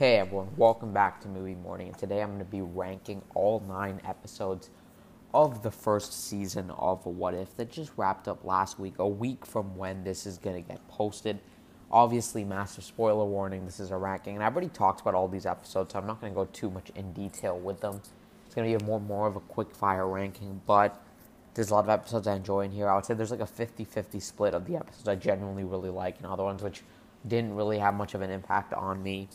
Hey everyone, welcome back to Movie Morning. And today I'm going to be ranking all nine episodes of the first season of What If that just wrapped up last week, a week from when this is going to get posted. Obviously, massive spoiler warning, this is a ranking. And I've already talked about all these episodes, so I'm not going to go too much in detail with them. It's going to be more, more of a quick fire ranking, but there's a lot of episodes I enjoy in here. I would say there's like a 50 50 split of the episodes I genuinely really like, and other ones which didn't really have much of an impact on me.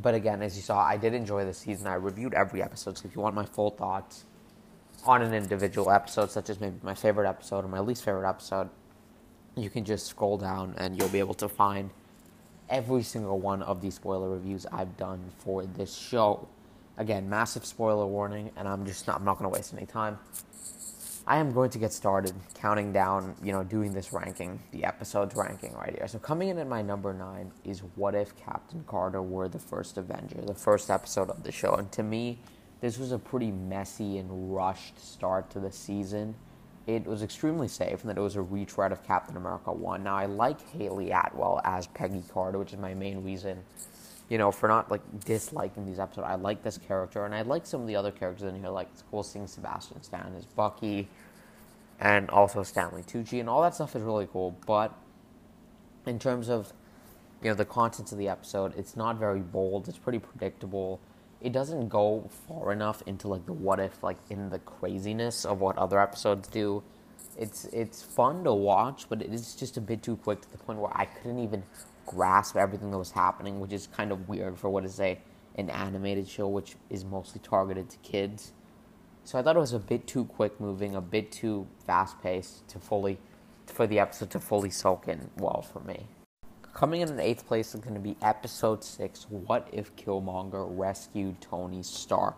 But again, as you saw, I did enjoy the season. I reviewed every episode, so if you want my full thoughts on an individual episode, such as maybe my favorite episode or my least favorite episode, you can just scroll down and you'll be able to find every single one of these spoiler reviews I've done for this show. Again, massive spoiler warning, and I'm just not, I'm not going to waste any time. I am going to get started counting down, you know, doing this ranking, the episodes ranking right here. So coming in at my number nine is What If Captain Carter Were the First Avenger, the first episode of the show. And to me, this was a pretty messy and rushed start to the season. It was extremely safe and that it was a retread of Captain America 1. Now, I like Hayley Atwell as Peggy Carter, which is my main reason you know, for not like disliking these episodes. I like this character, and I like some of the other characters in here. Like it's cool seeing Sebastian Stan as Bucky, and also Stanley Tucci, and all that stuff is really cool. But in terms of you know the contents of the episode, it's not very bold. It's pretty predictable. It doesn't go far enough into like the what if, like in the craziness of what other episodes do. It's it's fun to watch, but it is just a bit too quick to the point where I couldn't even grasp everything that was happening, which is kind of weird for what is a an animated show, which is mostly targeted to kids. So I thought it was a bit too quick moving, a bit too fast paced to fully for the episode to fully soak in well for me. Coming in at eighth place is going to be episode six. What if Killmonger rescued Tony Stark?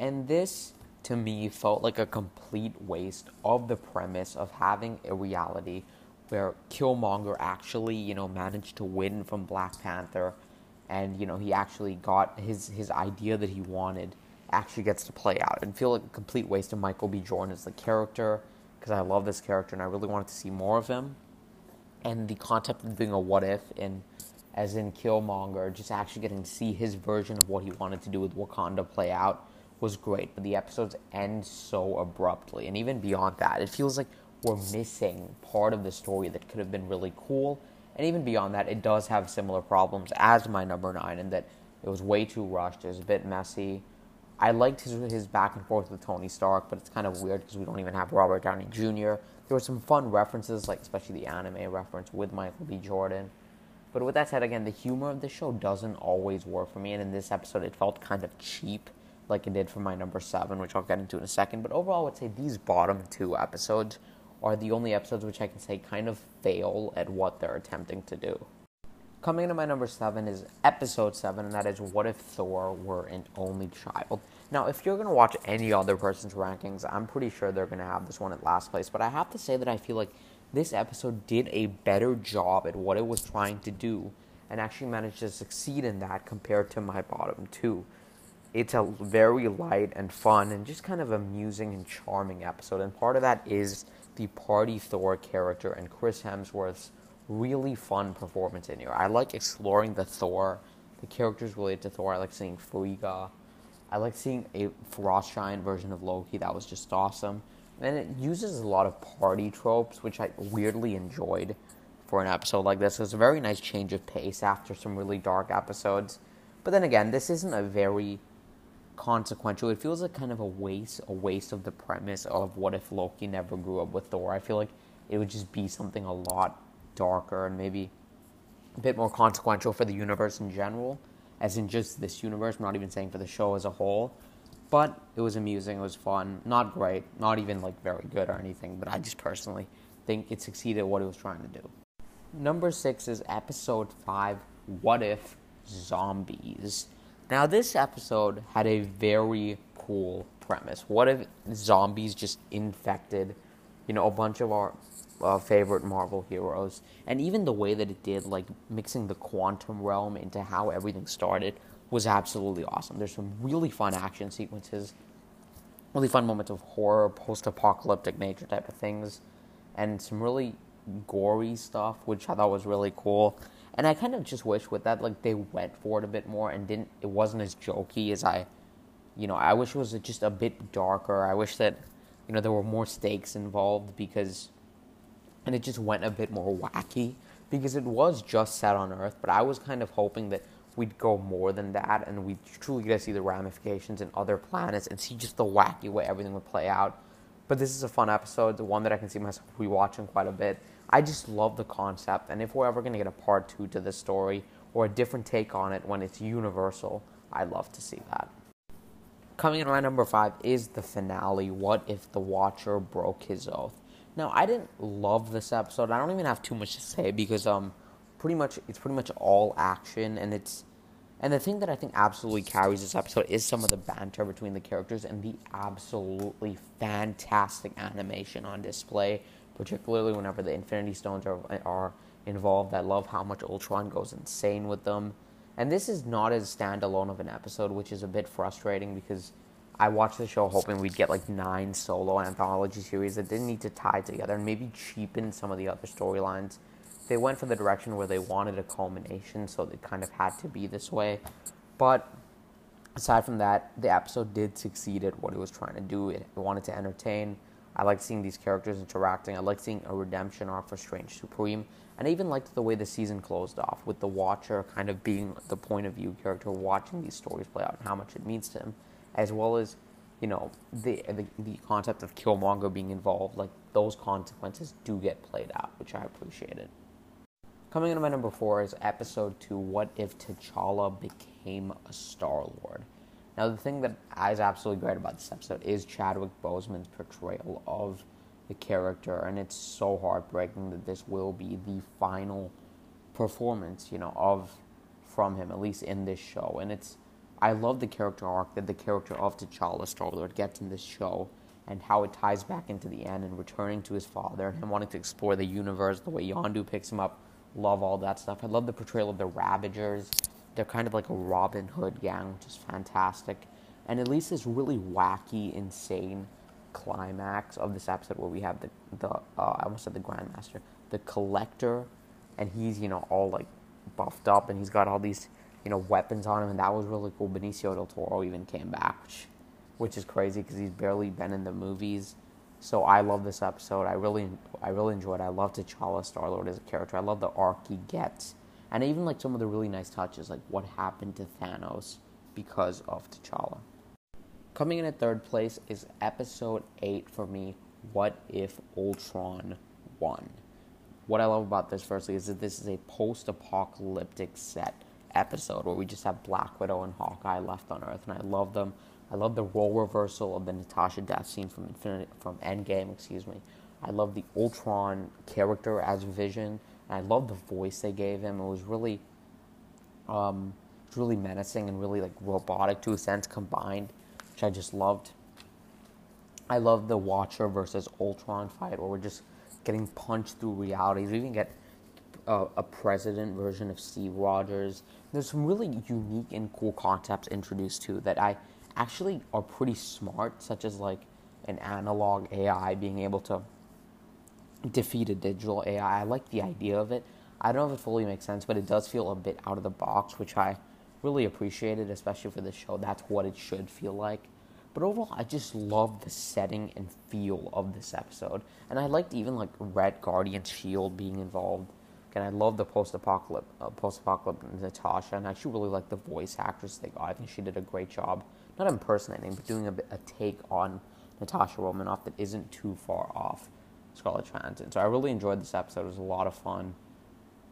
And this to me felt like a complete waste of the premise of having a reality where Killmonger actually, you know, managed to win from Black Panther and, you know, he actually got his his idea that he wanted actually gets to play out and feel like a complete waste of Michael B. Jordan as the character because I love this character and I really wanted to see more of him. And the concept of doing a what if in as in Killmonger, just actually getting to see his version of what he wanted to do with Wakanda play out was great. But the episodes end so abruptly. And even beyond that, it feels like we're missing part of the story that could have been really cool. And even beyond that, it does have similar problems as my number nine, in that it was way too rushed. It was a bit messy. I liked his, his back and forth with Tony Stark, but it's kind of weird because we don't even have Robert Downey Jr. There were some fun references, like especially the anime reference with Michael B. Jordan. But with that said, again, the humor of the show doesn't always work for me, and in this episode, it felt kind of cheap, like it did for my number seven, which I'll get into in a second. But overall, I would say these bottom two episodes are the only episodes which I can say kind of fail at what they're attempting to do. Coming into my number seven is episode seven, and that is What If Thor Were an Only Child? Now, if you're going to watch any other person's rankings, I'm pretty sure they're going to have this one at last place, but I have to say that I feel like this episode did a better job at what it was trying to do and actually managed to succeed in that compared to my bottom two. It's a very light and fun and just kind of amusing and charming episode, and part of that is the party Thor character and Chris Hemsworth's really fun performance in here. I like exploring the Thor, the characters related to Thor. I like seeing Frigga. I like seeing a Frost Giant version of Loki. That was just awesome. And it uses a lot of party tropes, which I weirdly enjoyed for an episode like this. It's a very nice change of pace after some really dark episodes. But then again, this isn't a very consequential. It feels like kind of a waste, a waste of the premise of what if Loki never grew up with Thor. I feel like it would just be something a lot darker and maybe a bit more consequential for the universe in general, as in just this universe. I'm not even saying for the show as a whole, but it was amusing. It was fun. Not great, not even like very good or anything. But I just personally think it succeeded what it was trying to do. Number six is episode five. What if zombies? Now, this episode had a very cool premise. What if zombies just infected, you know, a bunch of our uh, favorite Marvel heroes? And even the way that it did, like mixing the quantum realm into how everything started, was absolutely awesome. There's some really fun action sequences, really fun moments of horror, post apocalyptic nature type of things, and some really gory stuff, which I thought was really cool. And I kind of just wish with that, like they went for it a bit more and didn't. It wasn't as jokey as I, you know. I wish it was just a bit darker. I wish that, you know, there were more stakes involved because, and it just went a bit more wacky because it was just set on Earth. But I was kind of hoping that we'd go more than that and we'd truly get to see the ramifications in other planets and see just the wacky way everything would play out. But this is a fun episode, the one that I can see myself rewatching quite a bit. I just love the concept, and if we're ever going to get a part two to this story or a different take on it when it's universal, I'd love to see that. Coming in at number five is the finale. What if the Watcher broke his oath? Now, I didn't love this episode. I don't even have too much to say because um, pretty much it's pretty much all action, and it's and the thing that I think absolutely carries this episode is some of the banter between the characters and the absolutely fantastic animation on display particularly whenever the Infinity Stones are, are involved. I love how much Ultron goes insane with them. And this is not as standalone of an episode, which is a bit frustrating because I watched the show hoping we'd get like nine solo anthology series that didn't need to tie together and maybe cheapen some of the other storylines. They went for the direction where they wanted a culmination, so it kind of had to be this way. But aside from that, the episode did succeed at what it was trying to do. It wanted to entertain I liked seeing these characters interacting. I liked seeing a redemption arc for Strange Supreme. And I even liked the way the season closed off, with the Watcher kind of being the point of view character watching these stories play out and how much it means to him, as well as, you know, the, the, the concept of Killmonger being involved. Like, those consequences do get played out, which I appreciated. Coming into my number four is episode two What If T'Challa Became a Star Lord? Now, the thing that is absolutely great about this episode is Chadwick Boseman's portrayal of the character, and it's so heartbreaking that this will be the final performance, you know, of from him, at least in this show. And it's, I love the character arc that the character of T'Challa Star Lord gets in this show, and how it ties back into the end and returning to his father and him wanting to explore the universe, the way Yondu picks him up. Love all that stuff. I love the portrayal of the Ravagers they're kind of like a Robin Hood gang, which is fantastic. And at least this really wacky, insane climax of this episode where we have the the uh, I almost said the Grandmaster, the Collector, and he's you know all like buffed up and he's got all these you know weapons on him, and that was really cool. Benicio del Toro even came back, which which is crazy because he's barely been in the movies. So I love this episode. I really I really enjoyed. it. I love T'Challa Star Lord as a character. I love the arc he gets and even like some of the really nice touches, like what happened to Thanos because of T'Challa. Coming in at third place is episode 8 for me What If Ultron Won? What I love about this, firstly, is that this is a post apocalyptic set episode where we just have Black Widow and Hawkeye left on Earth, and I love them. I love the role reversal of the Natasha death scene from Infinity, from Endgame, excuse me. I love the Ultron character as Vision. I love the voice they gave him. It was really, um, really menacing and really like robotic to a sense combined, which I just loved. I love the Watcher versus Ultron fight where we're just getting punched through realities. We even get a president version of Steve Rogers. There's some really unique and cool concepts introduced too that I actually are pretty smart, such as like an analog AI being able to defeat a digital AI. I like the idea of it. I don't know if it fully makes sense, but it does feel a bit out of the box, which I really appreciated, especially for this show. That's what it should feel like. But overall, I just love the setting and feel of this episode, and I liked even like Red Guardian's shield being involved. And I love the post-apocalypse, uh, post-apocalypse Natasha, and I actually really like the voice actress they got. I think she did a great job, not impersonating, but doing a, a take on Natasha Romanoff that isn't too far off Scarlett Johansson. So I really enjoyed this episode. It was a lot of fun.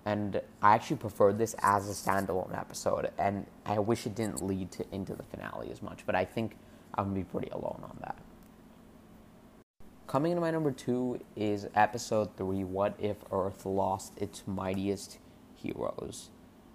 And I actually preferred this as a standalone episode. And I wish it didn't lead to into the finale as much. But I think I'm going to be pretty alone on that. Coming into my number two is episode three What If Earth Lost Its Mightiest Heroes?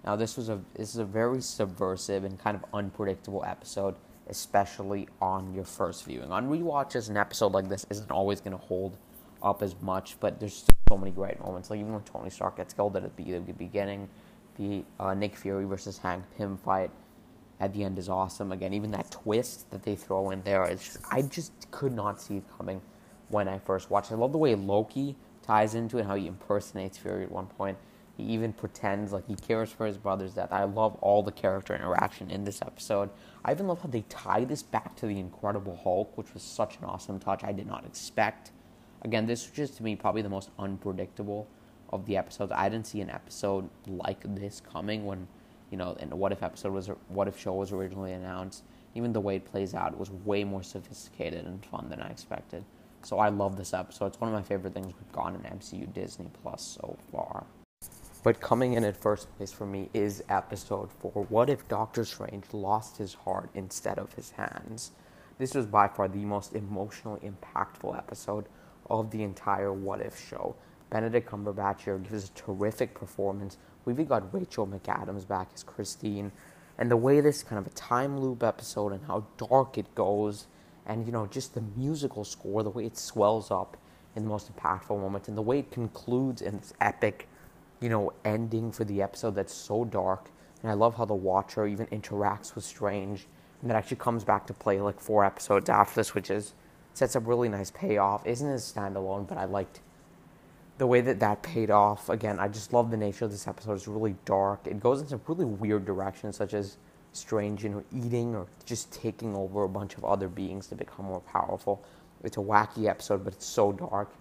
Now, this was a this is a very subversive and kind of unpredictable episode, especially on your first viewing. On rewatches, an episode like this isn't always going to hold up as much, but there's so many great moments. Like even when Tony Stark gets killed at the beginning, the uh, Nick Fury versus Hank Pym fight at the end is awesome. Again, even that twist that they throw in there, just, I just could not see it coming when I first watched. I love the way Loki ties into it, how he impersonates Fury at one point. He even pretends like he cares for his brother's death. I love all the character interaction in this episode. I even love how they tie this back to the Incredible Hulk, which was such an awesome touch I did not expect. Again, this was just to me probably the most unpredictable of the episodes. I didn't see an episode like this coming when, you know, and what if episode was what if show was originally announced. Even the way it plays out was way more sophisticated and fun than I expected. So I love this episode. It's one of my favorite things we've gotten in MCU Disney Plus so far. But coming in at first place for me is episode 4 What if Doctor Strange lost his heart instead of his hands? This was by far the most emotionally impactful episode of the entire What If show. Benedict Cumberbatch here gives a terrific performance. We've even got Rachel McAdams back as Christine. And the way this kind of a time loop episode and how dark it goes, and you know, just the musical score, the way it swells up in the most impactful moments, and the way it concludes in this epic you know, ending for the episode that's so dark. And I love how the Watcher even interacts with Strange, and that actually comes back to play like four episodes after this, which is sets up really nice payoff. Isn't a standalone, but I liked the way that that paid off. Again, I just love the nature of this episode. It's really dark. It goes in some really weird directions, such as Strange, you know, eating or just taking over a bunch of other beings to become more powerful. It's a wacky episode, but it's so dark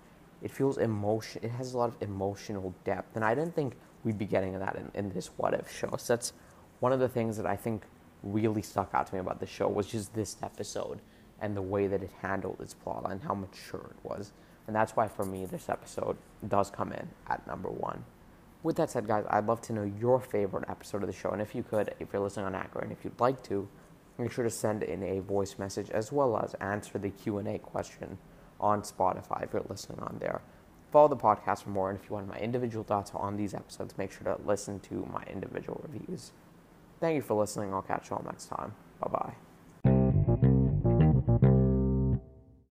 it feels emotion. It has a lot of emotional depth, and I didn't think we'd be getting that in, in this What If show. So that's one of the things that I think really stuck out to me about the show was just this episode and the way that it handled its plot and how mature it was. And that's why, for me, this episode does come in at number one. With that said, guys, I'd love to know your favorite episode of the show. And if you could, if you're listening on Anchor, and if you'd like to, make sure to send in a voice message as well as answer the Q&A question on Spotify if you're listening on there. Follow the podcast for more, and if you want my individual thoughts on these episodes, make sure to listen to my individual reviews. Thank you for listening. I'll catch you all next time. Bye bye.